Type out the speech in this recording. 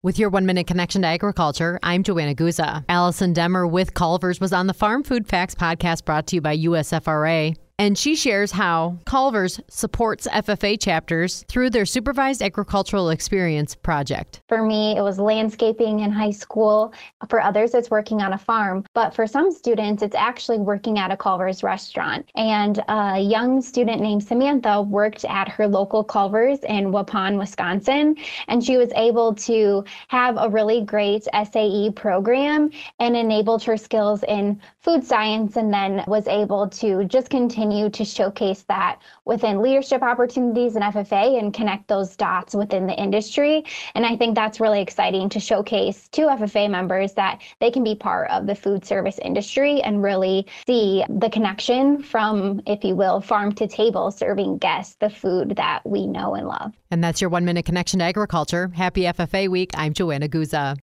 With your one minute connection to agriculture, I'm Joanna Guza. Allison Demmer with Culver's was on the Farm Food Facts podcast brought to you by USFRA. And she shares how Culver's supports FFA chapters through their Supervised Agricultural Experience project. For me, it was landscaping in high school. For others, it's working on a farm. But for some students, it's actually working at a Culver's restaurant. And a young student named Samantha worked at her local Culver's in Waupun, Wisconsin. And she was able to have a really great SAE program and enabled her skills in food science and then was able to just continue continue to showcase that within leadership opportunities in FFA and connect those dots within the industry. And I think that's really exciting to showcase to FFA members that they can be part of the food service industry and really see the connection from, if you will, farm to table, serving guests the food that we know and love. And that's your one minute connection to agriculture. Happy FFA week. I'm Joanna Guza.